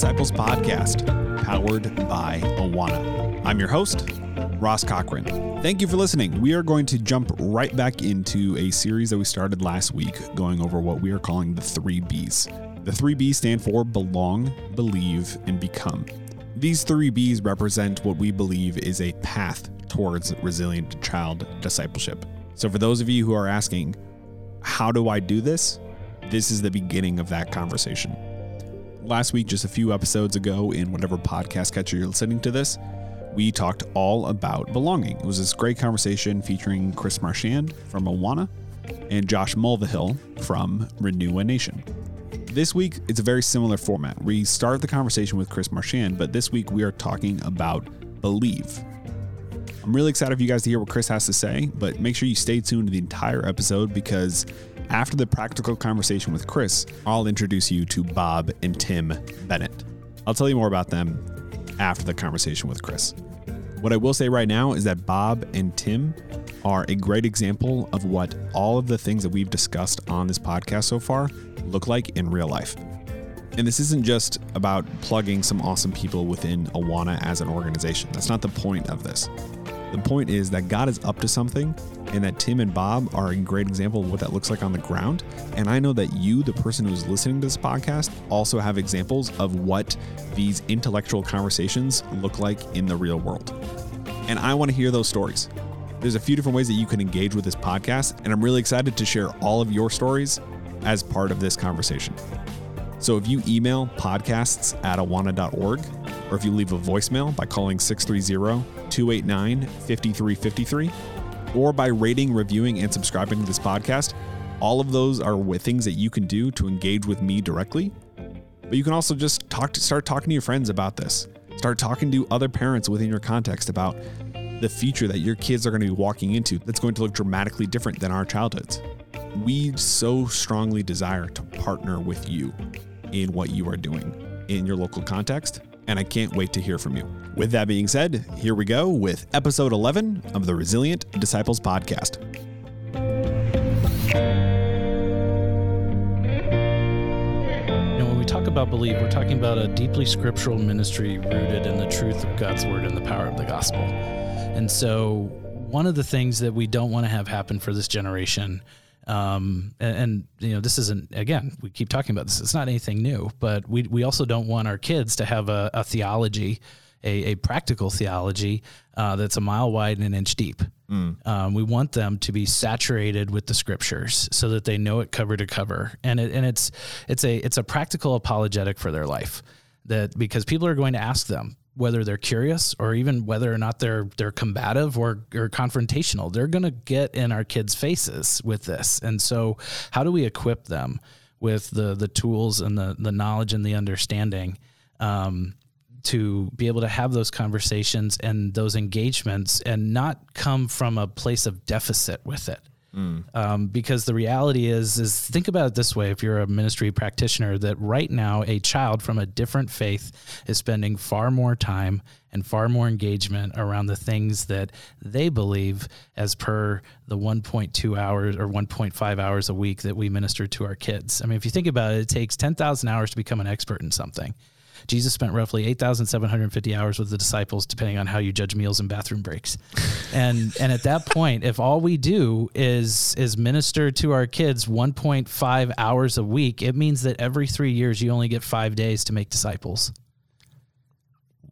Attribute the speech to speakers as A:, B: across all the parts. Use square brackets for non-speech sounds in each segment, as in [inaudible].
A: Disciples podcast, powered by Awana. I'm your host, Ross Cochran. Thank you for listening. We are going to jump right back into a series that we started last week, going over what we are calling the three B's. The three B's stand for belong, believe, and become. These three B's represent what we believe is a path towards resilient child discipleship. So, for those of you who are asking, how do I do this? This is the beginning of that conversation. Last week, just a few episodes ago, in whatever podcast catcher you're listening to this, we talked all about belonging. It was this great conversation featuring Chris Marchand from Awana and Josh Mulvihill from Renewanation. This week, it's a very similar format. We start the conversation with Chris Marchand, but this week we are talking about believe. I'm really excited for you guys to hear what Chris has to say, but make sure you stay tuned to the entire episode because after the practical conversation with Chris, I'll introduce you to Bob and Tim Bennett. I'll tell you more about them after the conversation with Chris. What I will say right now is that Bob and Tim are a great example of what all of the things that we've discussed on this podcast so far look like in real life. And this isn't just about plugging some awesome people within Awana as an organization. That's not the point of this. The point is that God is up to something and that Tim and Bob are a great example of what that looks like on the ground. And I know that you, the person who's listening to this podcast, also have examples of what these intellectual conversations look like in the real world. And I want to hear those stories. There's a few different ways that you can engage with this podcast, and I'm really excited to share all of your stories as part of this conversation. So if you email podcasts at awana.org, or if you leave a voicemail by calling 630 289 5353, or by rating, reviewing, and subscribing to this podcast, all of those are things that you can do to engage with me directly. But you can also just talk to, start talking to your friends about this. Start talking to other parents within your context about the future that your kids are going to be walking into that's going to look dramatically different than our childhoods. We so strongly desire to partner with you in what you are doing in your local context, and I can't wait to hear from you. With that being said, here we go with episode 11 of the Resilient Disciples Podcast.
B: When we talk about belief, we're talking about a deeply scriptural ministry rooted in the truth of God's word and the power of the gospel. And so, one of the things that we don't want to have happen for this generation um, and, and, you know, this isn't again. We keep talking about this. It's not anything new, but we we also don't want our kids to have a, a theology, a, a practical theology uh, that's a mile wide and an inch deep. Mm. Um, we want them to be saturated with the scriptures so that they know it cover to cover, and it and it's it's a it's a practical apologetic for their life. That because people are going to ask them, whether they're curious or even whether or not they're they're combative or, or confrontational. They're going to get in our kids faces with this. And so how do we equip them with the the tools and the the knowledge and the understanding um, to be able to have those conversations and those engagements and not come from a place of deficit with it Mm. Um, because the reality is, is think about it this way: if you're a ministry practitioner, that right now a child from a different faith is spending far more time and far more engagement around the things that they believe, as per the 1.2 hours or 1.5 hours a week that we minister to our kids. I mean, if you think about it, it takes 10,000 hours to become an expert in something. Jesus spent roughly 8,750 hours with the disciples, depending on how you judge meals and bathroom breaks. and and at that point, if all we do is is minister to our kids 1.5 hours a week, it means that every three years you only get five days to make disciples.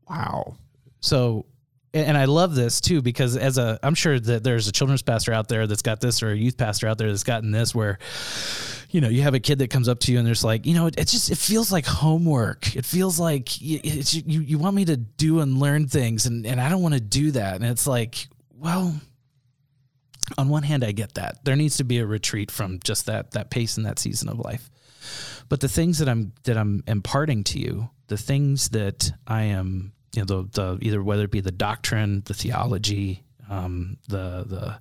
A: Wow.
B: So and I love this too because as a I'm sure that there's a children's pastor out there that's got this or a youth pastor out there that's gotten this where you know you have a kid that comes up to you and there's like you know it, just it feels like homework. It feels like you, you you want me to do and learn things and and I don't want to do that. And it's like well on one hand I get that. There needs to be a retreat from just that that pace and that season of life. But the things that I'm that I'm imparting to you the things that I am you know the, the either whether it be the doctrine, the theology, um, the, the,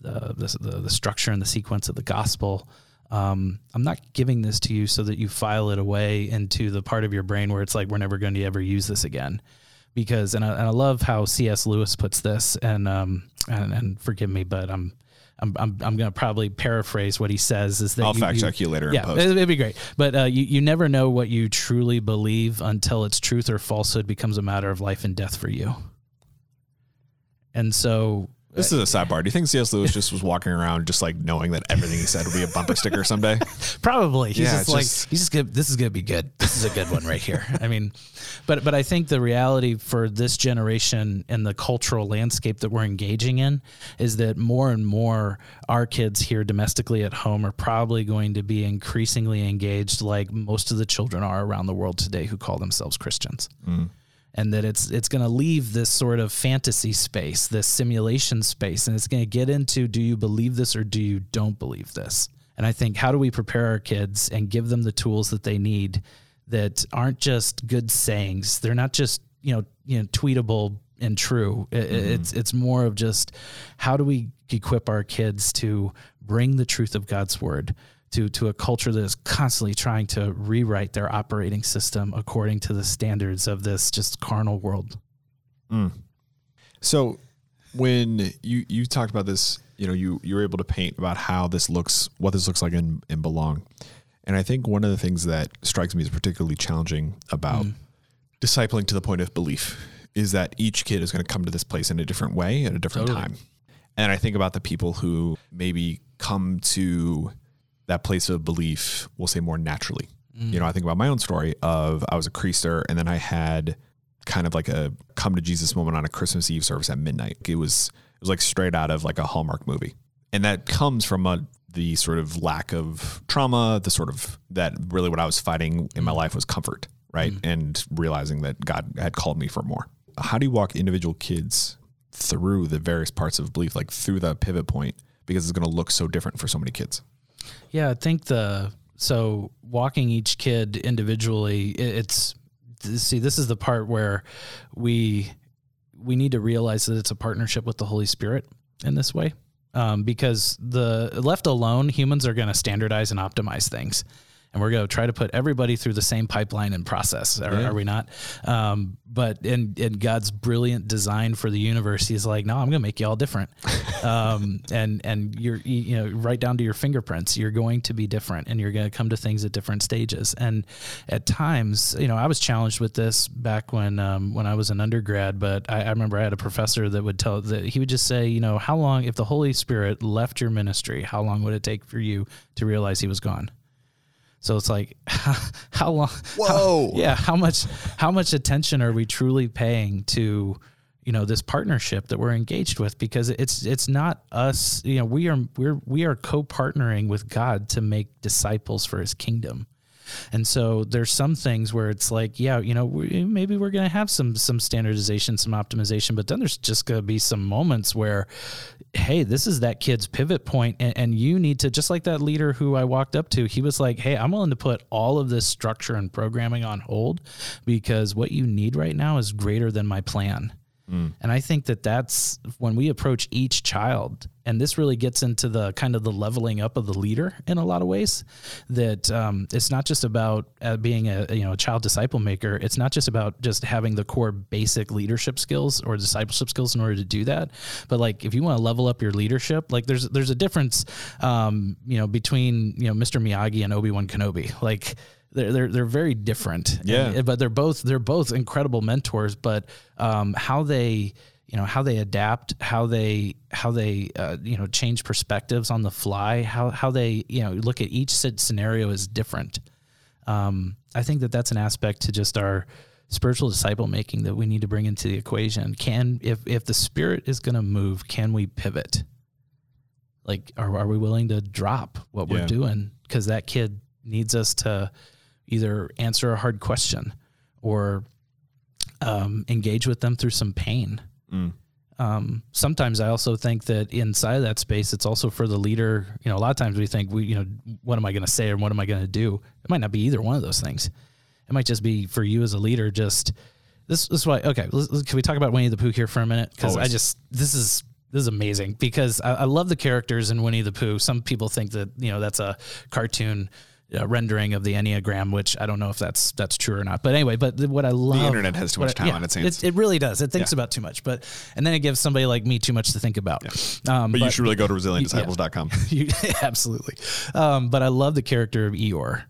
B: the the the structure and the sequence of the gospel. Um, I'm not giving this to you so that you file it away into the part of your brain where it's like we're never going to ever use this again. Because and I, and I love how C.S. Lewis puts this, and um and, and forgive me, but I'm I'm, I'm, I'm going to probably paraphrase what he says is that
A: I'll
B: you,
A: fact
B: you-
A: check you later
B: yeah,
A: post.
B: it- it'd be great. But uh, you, you never know what you truly believe until its truth or falsehood becomes a matter of life and death for you. And so
A: This is a sidebar. Do you think C.S. Lewis just was walking around just like knowing that everything he said would be a bumper sticker someday? [laughs]
B: Probably. He's
A: Yeah,
B: just
A: it's
B: like
A: just-
B: he's just gonna this is gonna be good. This is a good one right here. I mean, but but I think the reality for this generation and the cultural landscape that we're engaging in is that more and more our kids here domestically at home are probably going to be increasingly engaged like most of the children are around the world today who call themselves Christians mm. And that it's it's going to leave this sort of fantasy space, this simulation space, and it's going to get into do you believe this or do you don't believe this? And I think how do we prepare our kids and give them the tools that they need that aren't just good sayings. They're not just, you know, you know, tweetable and true. I- I- mm-hmm. It's it's more of just how do we equip our kids to bring the truth of God's word to to a culture that is constantly trying to rewrite their operating system according to the standards of this just carnal world. Mm.
A: So when you you talked about this, you know, you you were able to paint about how this looks, what this looks like in in Belong, and I think one of the things that strikes me as particularly challenging about mm. discipling to the point of belief is that each kid is going to come to this place in a different way at a different
B: Totally.
A: time, and I think about the people who maybe come to that place of belief, we'll say more naturally. Mm. You know, I think about my own story of I was a creaster and then I had kind of like a come to Jesus moment on a Christmas Eve service at midnight. It was it was like straight out of like a Hallmark movie. And that comes from a the sort of lack of trauma, the sort of that really what I was fighting in my mm. life was comfort, right? Mm. And realizing that God had called me for more. How do you walk individual kids through the various parts of belief, like through the pivot point, because it's going to look so different for so many kids?
B: Yeah, I think the so walking each kid individually, it, it's see this is the part where we we need to realize that it's a partnership with the Holy Spirit in this way. Um, because the left alone, humans are going to standardize and optimize things, and we're going to try to put everybody through the same pipeline and process. Are,
A: Yeah.
B: are we not? Um, but in in God's brilliant design for the universe, He's like, no, I'm going to make you all different, [laughs] um, and and you're you know right down to your fingerprints. You're going to be different, and you're going to come to things at different stages. And at times, you know, I was challenged with this back when um, when I was an undergrad. But I, I remember I had a professor that would tell that he would just say, you know, how long if the Holy Spirit left your ministry, how long would it take for you to realize He was gone? So it's like, [laughs] how long?
A: Whoa.
B: yeah, how much? How much attention are we truly paying to, you know, this partnership that we're engaged with? Because it's it's not us. You know, we are we're we are co-partnering with God to make disciples for His kingdom. And so there's some things where it's like, yeah, you know, we, maybe we're going to have some some standardization, some optimization, but then there's just going to be some moments where, hey, this is that kid's pivot point, and, and you need to just like that leader who I walked up to. He was like, hey, I'm willing to put all of this structure and programming on hold because what you need right now is greater than my plan. Hmm. And I think that that's when we approach each child, and this really gets into the kind of the leveling up of the leader in a lot of ways. That um, it's not just about uh, being a you know a child disciple maker. It's not just about just having the core basic leadership skills or discipleship skills in order to do that. But like if you want to level up your leadership, like there's there's a difference, um, you know, between you know Mr. Miyagi and Obi Wan Kenobi. Like they're they're they're very different.
A: Yeah.
B: And- but they're both they're both incredible mentors. But um, how they you know how they adapt, how they how they uh, you know change perspectives on the fly, how how they you know look at each scenario is different. Um, I think that that's an aspect to just our spiritual disciple making that we need to bring into the equation. Can if if the spirit is going to move, can we pivot? Like, are are we willing to drop what
A: Yeah.
B: we're doing because that kid needs us to either answer a hard question or um, engage with them through some pain.
A: Mm.
B: Um, sometimes I also think that inside of that space, it's also for the leader. You know, a lot of times we think, we, you know, what am I going to say or what am I going to do? It might not be either one of those things. It might just be for you as a leader. Just this, this is why. Okay, can we talk about Winnie the Pooh here for a minute? Because I just this is this is amazing because I, I love the characters in Winnie the Pooh. Some people think that you know that's a cartoon uh, rendering of the enneagram, which I don't know if that's that's true or not. But anyway, but what I love
A: the internet has too much
B: what I-
A: time
B: yeah,
A: on its hands.
B: It, it really does. It thinks about too much, but and then it gives somebody like me too much to think about. Um,
A: but, you should really go to resilientdisciples.com. [laughs]
B: you, [laughs] absolutely. Um, but I love the character of Eeyore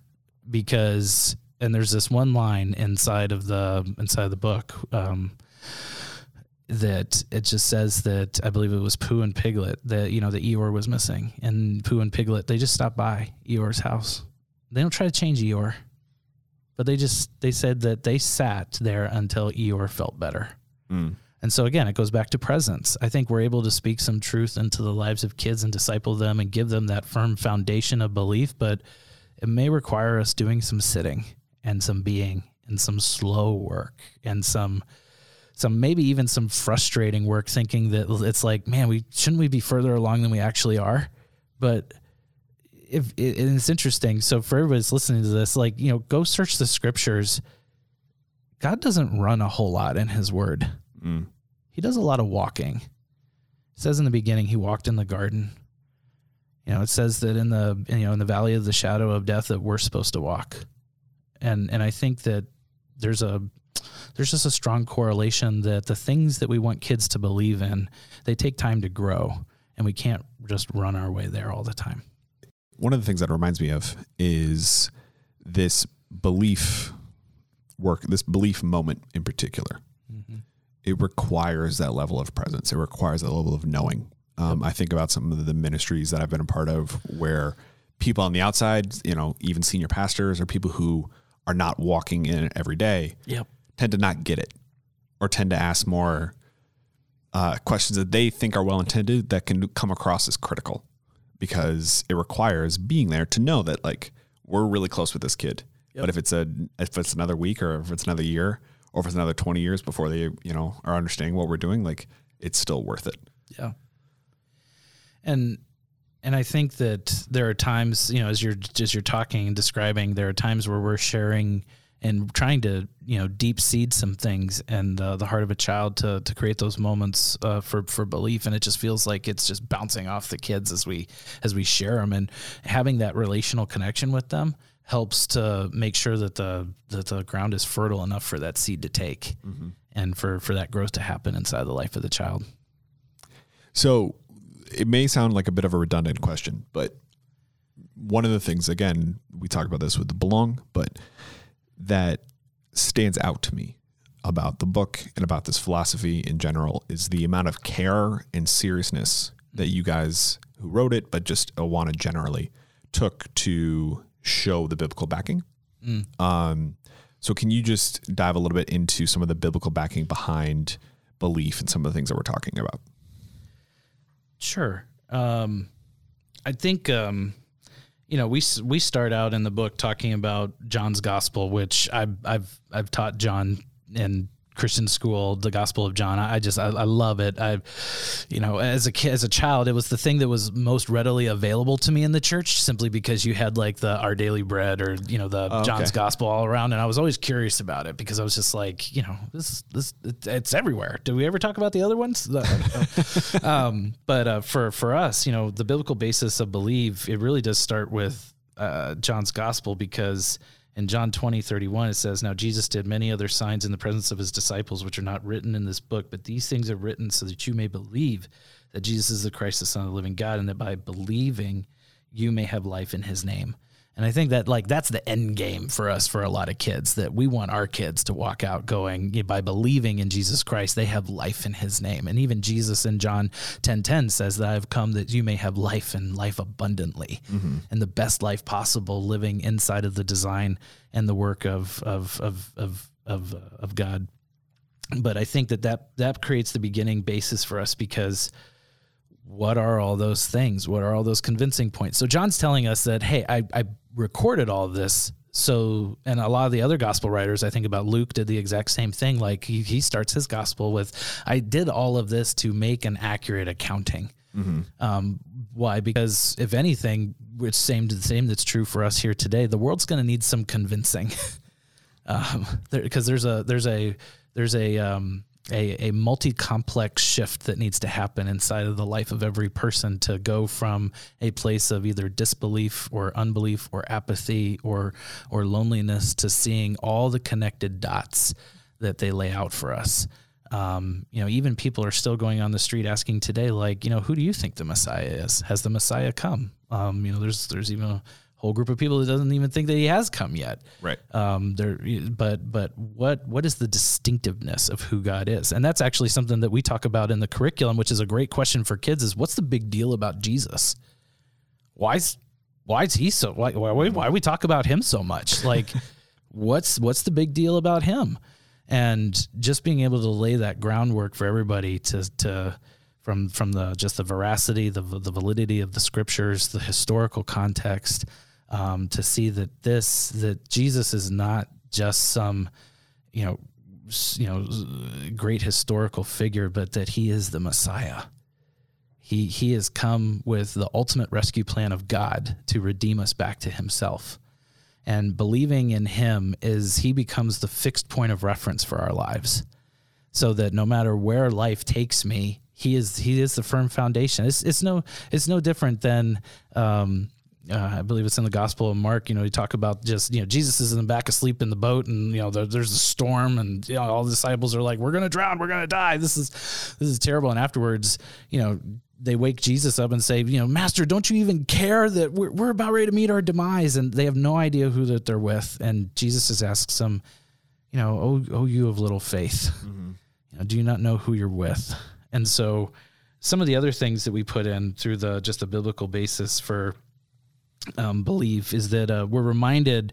B: because, and there's this one line inside of the inside of the book um, that it just says that I believe it was Pooh and Piglet that you know the Eeyore was missing, and Pooh and Piglet they just stopped by Eeyore's house. They don't try to change Eeyore, but they just they said that they sat there until Eeyore felt better.
A: Mm.
B: And so again, it goes back to presence. I think we're able to speak some truth into the lives of kids and disciple them and give them that firm foundation of belief, but it may require us doing some sitting and some being and some slow work and some some maybe even some frustrating work thinking that it's like, man, we shouldn't we be further along than we actually are? But if it, it's interesting. So for everybody that's listening to this, like, you know, go search the scriptures. God doesn't run a whole lot in his word
A: Mm.
B: he does a lot of walking. It says in the beginning he walked in the garden. You know, it says that in the you know in the valley of the shadow of death that we're supposed to walk, and and I think that there's a there's just a strong correlation that the things that we want kids to believe in they take time to grow, and we can't just run our way there all the time.
A: One of the things that it reminds me of is this belief work, this belief moment in particular. It requires that level of presence. It requires that level of knowing. Um, I think about some of the ministries that I've been a part of where people on the outside, you know, even senior pastors or people who are not walking in it every day,
B: Yep.
A: tend to not get it or tend to ask more uh, questions that they think are well intended that can come across as critical because it requires being there to know that like we're really close with this kid. But if it's a if it's another week or if it's another year or if it's another 20 years before they, you know, are understanding what we're doing, like it's still worth it.
B: Yeah. And and I think that there are times, you know, as you're as you're talking and describing, there are times where we're sharing and trying to, you know, deep seed some things in uh, the heart of a child to to create those moments uh, for for belief, and it just feels like it's just bouncing off the kids as we as we share them, and having that relational connection with them helps to make sure that the that the ground is fertile enough for that seed to take, and for for that growth to happen inside the life of the child.
A: So it may sound like a bit of a redundant question, but one of the things, again, we talk about this with the belong, but that stands out to me about the book and about this philosophy in general is the amount of care and seriousness that you guys who wrote it, but just Awana generally took to show the biblical backing. Um, so can you just dive a little bit into some of the biblical backing behind belief and some of the things that we're talking about?
B: Sure. Um, I think um, you know we we start out in the book talking about John's gospel, which I've I've I've taught John in Christian school, the Gospel of John. I I just I, I love it. I, you know, as a kid, as a child, it was the thing that was most readily available to me in the church, simply because you had like the Our Daily Bread or you know the
A: Oh, okay.
B: John's Gospel all around, and I was always curious about it because I was just like, you know, this this it, it's everywhere. Did we ever talk about the other ones? [laughs] Um, but uh, for for us, you know, the biblical basis of believe it really does start with uh, John's gospel because in John 20, 31, it says, Now Jesus did many other signs in the presence of his disciples, which are not written in this book, but these things are written so that you may believe that Jesus is the Christ, the Son of the living God, and that by believing you may have life in his name. And I think that like that's the end game for us for a lot of kids that we want our kids to walk out going "Yeah, by believing in Jesus Christ they have life in his name. And even Jesus in John 10:10 says that I have come that you may have life and life abundantly. And the best life possible living inside of the design and the work of of of of of, uh, of God. But I think that, that that creates the beginning basis for us because what are all those things? What are all those convincing points? So John's telling us that, hey, I, I recorded all of this. So, and a lot of the other gospel writers, I think about Luke, did the exact same thing. Like he, he starts his gospel with, I did all of this to make an accurate accounting. Um, why? Because if anything, which same to the same that's true for us here today, the world's going to need some convincing. [laughs] um, because there's a there's a there's a um, a, a multi complex shift that needs to happen inside of the life of every person to go from a place of either disbelief or unbelief or apathy or or loneliness to seeing all the connected dots that they lay out for us. Um, you know, even people are still going on the street asking today, like, you know, who do you think the Messiah is? Has the Messiah come? Um, you know, there's there's even a whole group of people that doesn't even think that he has come yet.
A: Right.
B: Um, there, but but what what is the distinctiveness of who God is? And that's actually something that we talk about in the curriculum, which is a great question for kids. Is what's the big deal about Jesus? Why's why is he so why why, why we talk about him so much? [laughs] Like, what's what's the big deal about him? And just being able to lay that groundwork for everybody to to from from the just the veracity, the the validity of the scriptures, the historical context, um, to see that this that Jesus is not just some you know you know great historical figure, but that he is the Messiah. He he has come with the ultimate rescue plan of God to redeem us back to Himself. And believing in Him is He becomes the fixed point of reference for our lives, so that no matter where life takes me, He is He is the firm foundation. It's it's no it's no different than. Um, uh, I believe it's in the Gospel of Mark. You know, you talk about just you know Jesus is in the back asleep in the boat, and you know there, there's a storm, and you know all the disciples are like, "We're gonna drown, we're gonna die. This is this is terrible." And afterwards, you know, they wake Jesus up and say, "You know, Master, don't you even care that we're we're about ready to meet our demise?" And they have no idea who that they're with. And Jesus just asks them, "You know, oh, oh, you of little faith, mm-hmm. you know, do you not know who you're with?" And so, some of the other things that we put in through the just the biblical basis for um, belief is that uh, we're reminded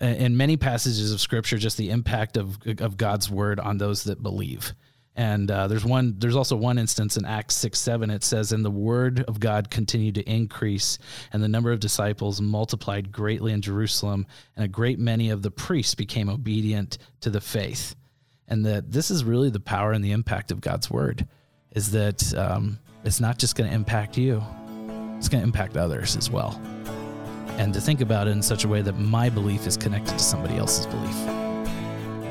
B: uh, in many passages of Scripture just the impact of of God's word on those that believe. And uh, there's one. There's also one instance in Acts six seven. It says, "And the word of God continued to increase, and the number of disciples multiplied greatly in Jerusalem, and a great many of the priests became obedient to the faith." And that this is really the power and the impact of God's word, is that um, it's not just going to impact you; it's going to impact others as well and to think about it in such a way that my belief is connected to somebody else's belief.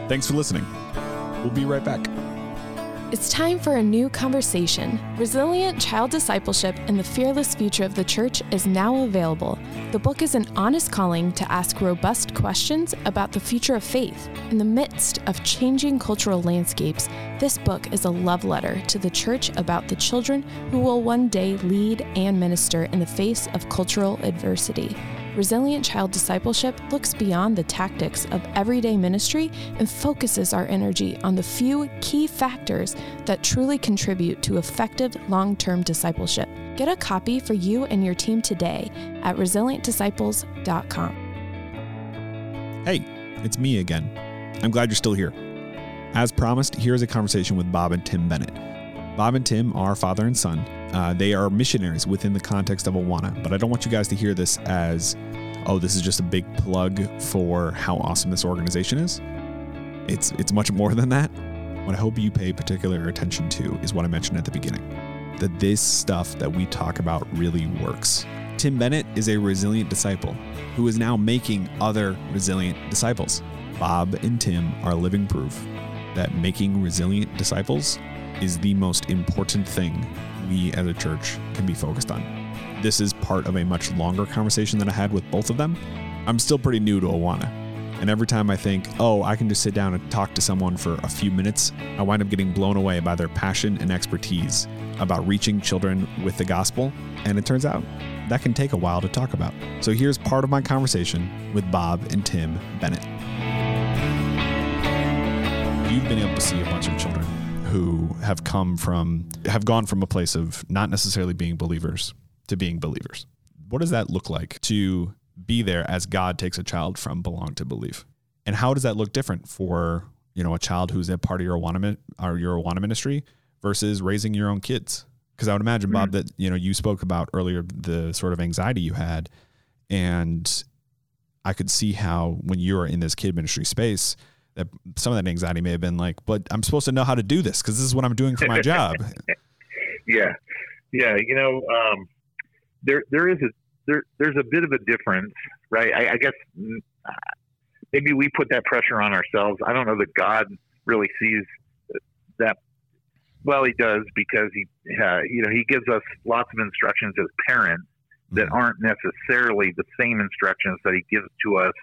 A: Thanks for listening. We'll be right back.
C: It's time for a new conversation. Resilient Child Discipleship and the Fearless Future of the Church is now available. The book is an honest calling to ask robust questions about the future of faith. In the midst of changing cultural landscapes, this book is a love letter to the church about the children who will one day lead and minister in the face of cultural adversity. Resilient Child Discipleship looks beyond the tactics of everyday ministry and focuses our energy on the few key factors that truly contribute to effective long term discipleship. Get a copy for you and your team today at resilientdisciples.com.
A: Hey, it's me again. I'm glad you're still here. As promised, here's a conversation with Bob and Tim Bennett. Bob and Tim are father and son. Uh, they are missionaries within the context of Awana, but I don't want you guys to hear this as, oh, this is just a big plug for how awesome this organization is. It's it's much more than that. What I hope you pay particular attention to is what I mentioned at the beginning, that this stuff that we talk about really works. Tim Bennett is a resilient disciple who is now making other resilient disciples. Bob and Tim are living proof that making resilient disciples is the most important thing we as a church can be focused on. This is part of a much longer conversation that I had with both of them. I'm still pretty new to Awana. And every time I think, oh, I can just sit down and talk to someone for a few minutes, I wind up getting blown away by their passion and expertise about reaching children with the gospel. And it turns out that can take a while to talk about. So here's part of my conversation with Bob and Tim Bennett. You've been able to see a bunch of children who have come from have gone from a place of not necessarily being believers to being believers. What does that look like to be there as God takes a child from belong to believe? And how does that look different for, you know, a child who's a part of your Awana, or your Awana ministry versus raising your own kids? Because I would imagine, mm-hmm. Bob, that, you know, you spoke about earlier the sort of anxiety you had. And I could see how when you are in this kid ministry space, that some of that anxiety may have been like, but I'm supposed to know how to do this because this is what I'm doing for my job. [laughs]
D: yeah, yeah. You know, um, there there is a there there's a bit of a difference, right? I, I guess mm, maybe we put that pressure on ourselves. I don't know that God really sees that well, he does because he, uh, you know, he gives us lots of instructions as parents that
A: Mm-hmm.
D: aren't necessarily the same instructions that he gives to us,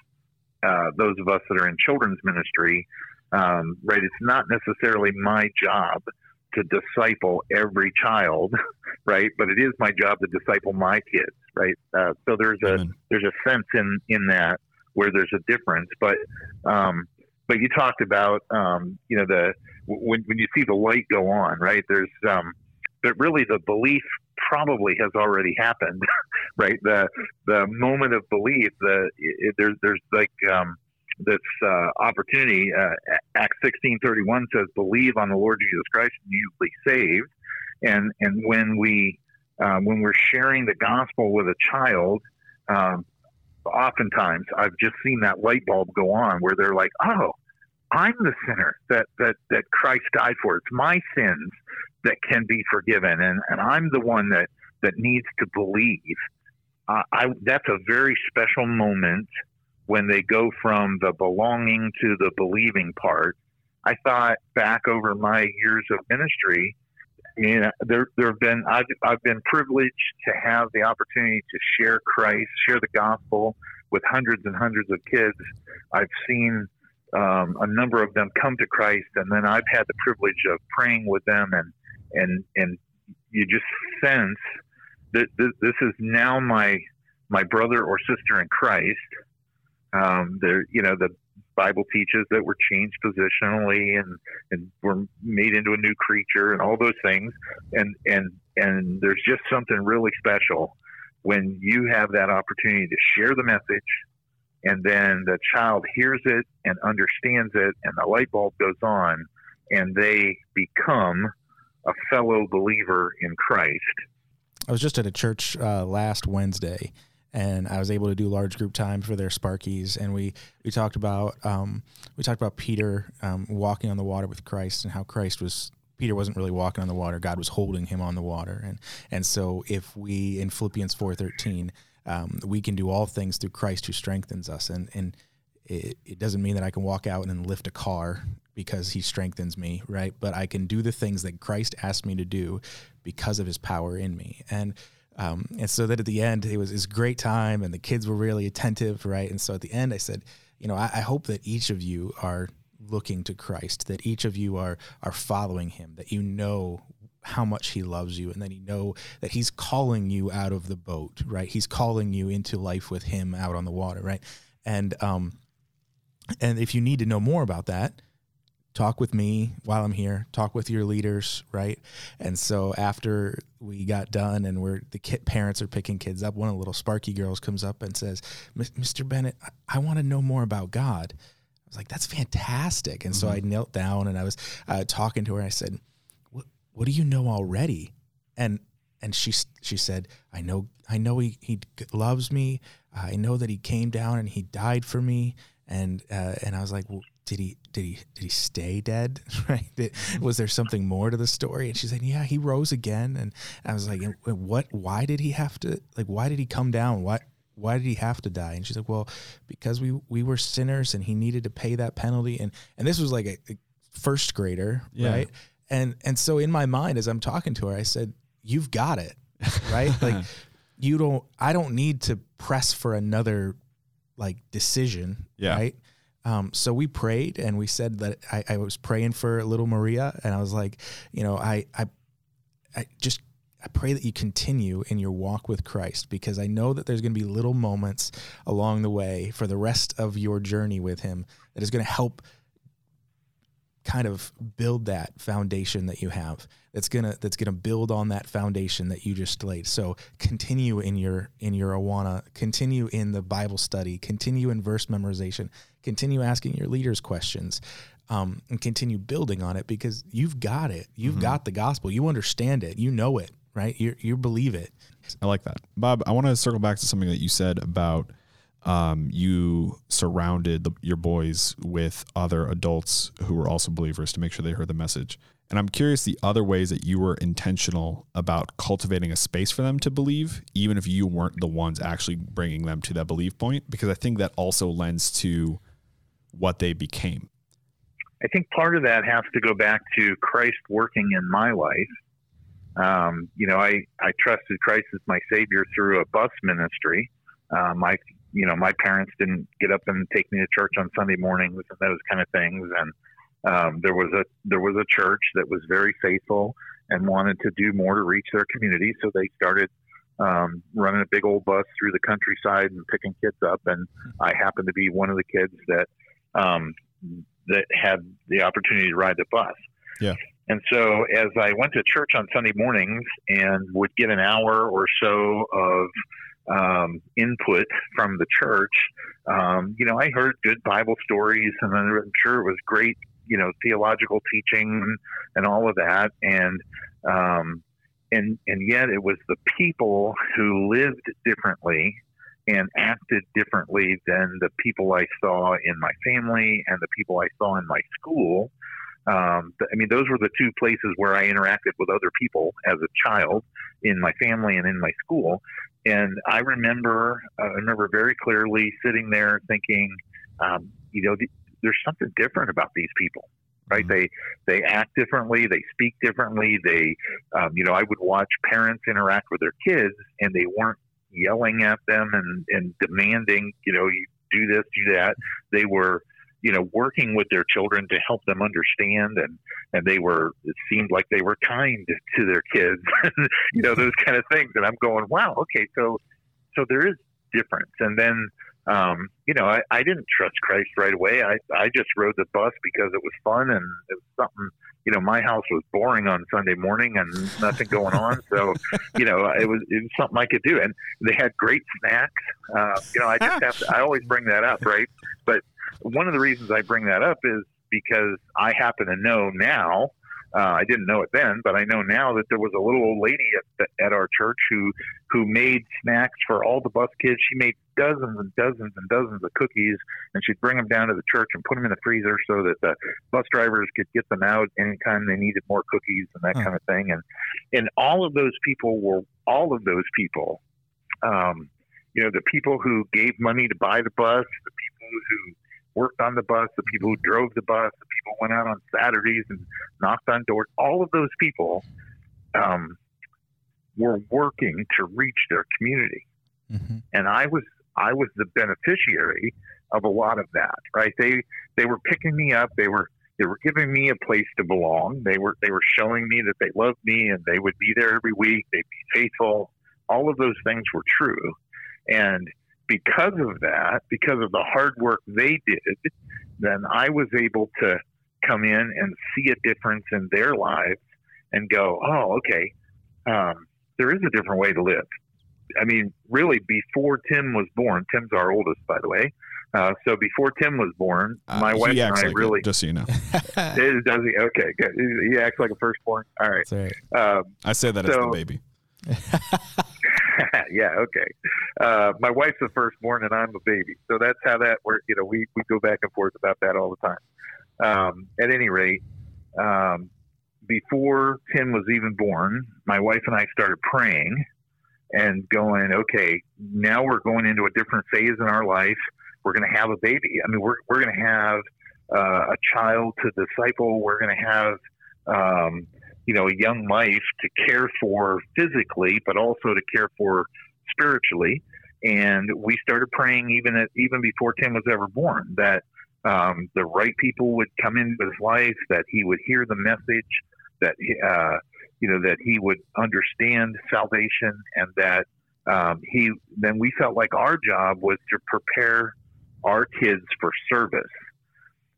D: uh, those of us that are in children's ministry. Um, right? It's not necessarily my job to disciple every child, [laughs] right? But it is my job to disciple my kids, right? Uh, so there's a
A: Amen.
D: there's a sense in in that where there's a difference, but um, but you talked about um, you know the when when you see the light go on, right? There's um, but really the belief probably has already happened, [laughs] right? The the moment of belief, the it, there's there's like um, this uh, opportunity. Uh, Acts sixteen thirty one says, "Believe on the Lord Jesus Christ, and you will be saved." And and when we uh, when we're sharing the gospel with a child, um, oftentimes I've just seen that light bulb go on where they're like, "Oh, I'm the sinner that that that Christ died for. It's my sins that can be forgiven, and and I'm the one that that needs to believe." Uh, I that's a very special moment when they go from the belonging to the believing part. I thought back over my years of ministry, I mean, there there have been I've I've been privileged to have the opportunity to share Christ, share the gospel with hundreds and hundreds of kids. I've seen um, a number of them come to Christ, and then I've had the privilege of praying with them, and and and you just sense that this, is now my my brother or sister in Christ. Um, there, you know, the Bible teaches that we're changed positionally and and we're made into a new creature and all those things, and and and there's just something really special when you have that opportunity to share the message and then the child hears it and understands it and the light bulb goes on and they become a fellow believer in Christ.
E: I was just at a church uh, last Wednesday, and I was able to do large group time for their Sparkies, and we we talked about um, we talked about Peter um, walking on the water with Christ and how Christ was. Peter wasn't really walking on the water; God was holding him on the water, and and so if we in Philippians four thirteen, um, we can do all things through Christ who strengthens us, and and it, it doesn't mean that I can walk out and lift a car because he strengthens me, right? But I can do the things that Christ asked me to do because of his power in me. And um, and so that at the end it was this great time and the kids were really attentive, right? And so at the end I said, you know, I, I hope that each of you are looking to Christ, that each of you are are following him, that you know how much he loves you and then you know that he's calling you out of the boat, right? He's calling you into life with him out on the water, right? And um and if you need to know more about that, talk with me while I'm here, talk with your leaders, right? And so after we got done and we're the kid, parents are picking kids up, one of the little Sparky girls comes up and says, "Mr. Bennett, I, I want to know more about God." I was like, "That's fantastic!" And so I knelt down and I was uh, talking to her. I said, "What do you know already?" And and she she said, "I know I know he he loves me. I know that he came down and he died for me." And uh, and I was like, well, did he did he did he stay dead? [laughs] Right? Did, was there something more to the story? And she said, yeah, he rose again. And I was like, what? Why did he have to? Like, why did he come down? Why? Why did he have to die? And she's like, well, because we we were sinners and he needed to pay that penalty. And and this was like a, a first grader,
A: Yeah.
E: right? And and so in my mind, as I'm talking to her, I said, you've got it, right? [laughs] like you don't. I don't need to press for another like decision,
A: Yeah.
E: right? Um, so we prayed and we said that I, I was praying for little Maria and I was like, you know, I, I, I just, I pray that you continue in your walk with Christ because I know that there's going to be little moments along the way for the rest of your journey with him that is going to help kind of build that foundation that you have. That's gonna that's gonna build on that foundation that you just laid. So continue in your in your awana continue in the bible study continue in verse memorization continue asking your leaders questions um, and continue building on it because you've got it. You've got the gospel. You understand it. You know it right? You you believe it.
A: I like that. Bob, I want to circle back to something that you said about um, you surrounded the, your boys with other adults who were also believers to make sure they heard the message. And I'm curious the other ways that you were intentional about cultivating a space for them to believe, even if you weren't the ones actually bringing them to that belief point, because I think that also lends to what they became.
D: I think part of that has to go back to Christ working in my life. Um, you know, I, I trusted Christ as my Savior through a bus ministry. Um, my, you know, my parents didn't get up and take me to church on Sunday mornings and those kind of things. And um, there was a there was a church that was very faithful and wanted to do more to reach their community, so they started um, running a big old bus through the countryside and picking kids up. And I happened to be one of the kids that um, that had the opportunity to ride the bus.
A: Yeah.
D: And so as I went to church on Sunday mornings and would get an hour or so of um, input from the church, um, you know, I heard good Bible stories and I'm sure it was great, you know, theological teaching and all of that. And, um, and, and yet it was the people who lived differently and acted differently than the people I saw in my family and the people I saw in my school. Um, I mean, those were the two places where I interacted with other people as a child in my family and in my school. And I remember, uh, I remember very clearly sitting there thinking, um, you know, th- there's something different about these people right? Mm-hmm. They they act differently, they speak differently. They, um, you know, I would watch parents interact with their kids, and they weren't yelling at them and, and demanding, you know, you do this, do that. They were, you know, working with their children to help them understand and, and they were, it seemed like they were kind to their kids, [laughs] you know, those kind of things. And I'm going, wow, okay. So, so there is difference. And then, um, you know, I, I didn't trust Christ right away. I, I just rode the bus because it was fun and it was something, you know, my house was boring on Sunday morning and nothing going on. So, [laughs] you know, it was, it was something I could do. And they had great snacks. Uh, you know, I just have to, I always bring that up, right? But one of the reasons I bring that up is because I happen to know now uh, I didn't know it then, but I know now that there was a little old lady at, at our church who who made snacks for all the bus kids. She made dozens and dozens and dozens of cookies, and she'd bring them down to the church and put them in the freezer so that the bus drivers could get them out anytime they needed more cookies and that kind of thing. And and all of those people were all of those people. Um, you know, the people who gave money to buy the bus, the people who worked on the bus, the people who drove the bus, the people who went out on Saturdays and knocked on doors. All of those people um, were working to reach their community, mm-hmm. and I was I was the beneficiary of a lot of that. Right? They they were picking me up. They were they were giving me a place to belong. They were they were showing me that they loved me and they would be there every week. They'd be faithful. All of those things were true, and because of that, because of the hard work they did, then I was able to come in and see a difference in their lives and go, oh, okay, um, there is a different way to live. I mean, really, before Tim was born, Tim's our oldest, by the way. Uh, so before Tim was born, uh, my wife and I
A: like
D: really
A: it, just so you know. [laughs]
D: does he? Okay, good. He acts like a firstborn. All right.
E: right.
A: Um, I say that so, as the baby. [laughs] [laughs]
D: yeah, okay. Uh, my wife's the firstborn, and I'm a baby, so that's how that works. You know, we we go back and forth about that all the time. Um, at any rate, um, before Tim was even born, my wife and I started praying and going, okay, now we're going into a different phase in our life. We're going to have a baby. I mean, we're we're going to have uh, a child to disciple. We're going to have um, you know, a young life to care for physically, but also to care for spiritually. And we started praying even at, even before Tim was ever born that um, the right people would come into his life, that he would hear the message, that uh, you know that he would understand salvation, and that um, he then we felt like our job was to prepare our kids for service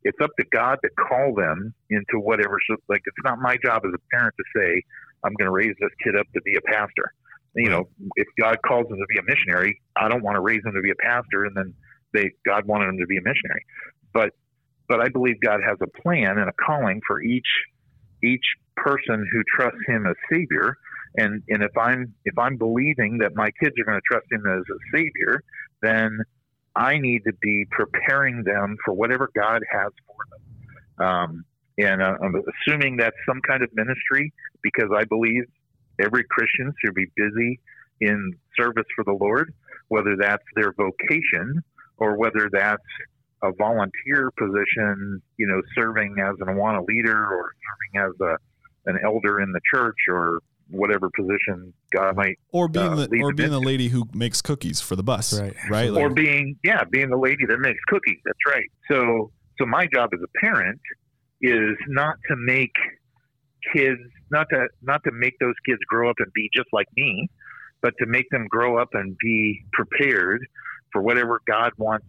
D: it's up to God to call them into whatever. So, like, it's not my job as a parent to say, I'm going to raise this kid up to be a pastor. You know, if God calls them to be a missionary, I don't want to raise them to be a pastor, and then they God wanted them to be a missionary. But, but I believe God has a plan and a calling for each each person who trusts Him as Savior. And and if I'm if I'm believing that my kids are going to trust Him as a Savior, then I need to be preparing them for whatever God has for them. Um, and uh, I'm assuming that's some kind of ministry because I believe every Christian should be busy in service for the Lord, whether that's their vocation or whether that's a volunteer position, you know, serving as an Awana leader or serving as a an elder in the church or whatever position God might
A: or being
D: uh,
A: the or being the
D: into.
A: lady who makes cookies for the bus,
E: Right.
A: Right,
D: or
A: Like,
D: being yeah being the lady that makes cookies. That's right. So so my job as a parent is not to make kids not to not to make those kids grow up and be just like me but to make them grow up and be prepared for whatever god wants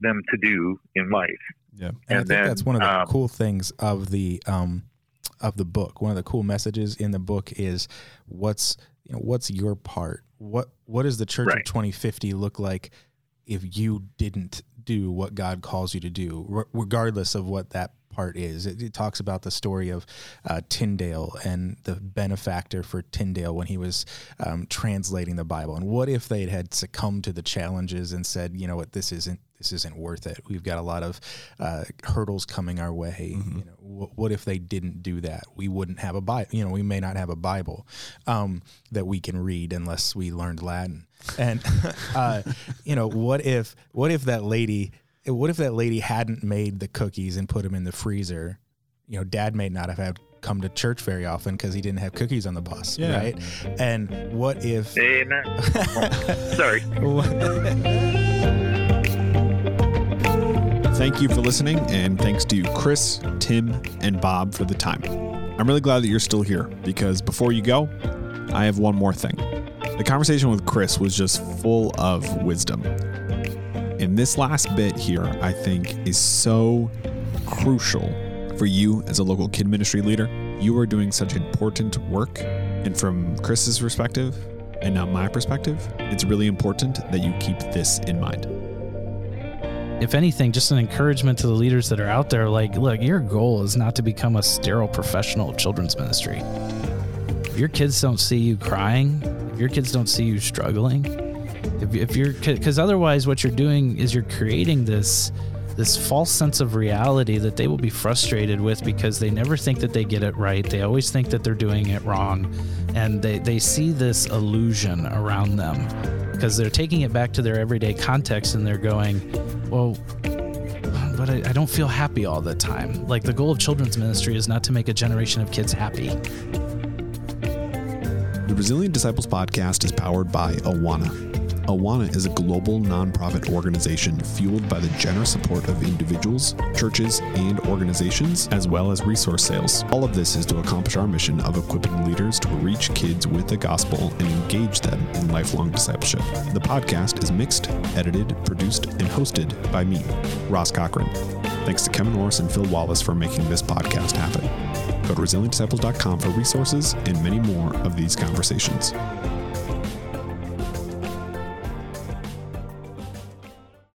D: them to do in life.
A: Yeah,
E: And, I think
D: then,
E: that's one of the
D: um,
E: cool things of the um, of the book. One of the cool messages in the book is what's you know what's your part. What what does the Church of 2050 look like if you didn't do what God calls you to do, re- regardless of what that part is. It, it talks about the story of uh, Tyndale and the benefactor for Tyndale when he was um, translating the Bible. And what if they had succumbed to the challenges and said, you know what, this isn't this isn't worth it. We've got a lot of uh, hurdles coming our way. You know, wh- what if they didn't do that? We wouldn't have a Bible. You know, we may not have a Bible um, that we can read unless we learned Latin. And [laughs] uh, you know, what if what if that lady what if that lady hadn't made the cookies and put them in the freezer? You know, Dad may not have had come to church very often because he didn't have cookies on the bus,
A: Yeah.
E: right? And what if?
D: amen [laughs] sorry [laughs]
A: Thank you for listening, and thanks to Chris, Tim, and Bob for the time. I'm really glad that you're still here because before you go, I have one more thing. The conversation with Chris was just full of wisdom. And this last bit here, I think, is so crucial for you as a local kid ministry leader. You are doing such important work. And from Chris's perspective, and now my perspective, it's really important that you keep this in mind.
B: If anything, just an encouragement to the leaders that are out there. Like, look, your goal is not to become a sterile professional of children's ministry. If your kids don't see you crying, if your kids don't see you struggling, if, if you're, because otherwise, what you're doing is you're creating this this false sense of reality that they will be frustrated with because they never think that they get it right. They always think that they're doing it wrong. And they, they see this illusion around them because they're taking it back to their everyday context and they're going, well, but I, I don't feel happy all the time. Like the goal of children's ministry is not to make a generation of kids happy.
A: The Resilient Disciples podcast is powered by Awana. Awana is a global nonprofit organization fueled by the generous support of individuals, churches, and organizations, as well as resource sales. All of this is to accomplish our mission of equipping leaders to reach kids with the gospel and engage them in lifelong discipleship. The podcast is mixed, edited, produced, and hosted by me, Ross Cochran. Thanks to Kevin Norris and Phil Wallace for making this podcast happen. Go to resilientdisciples.com for resources and many more of these conversations.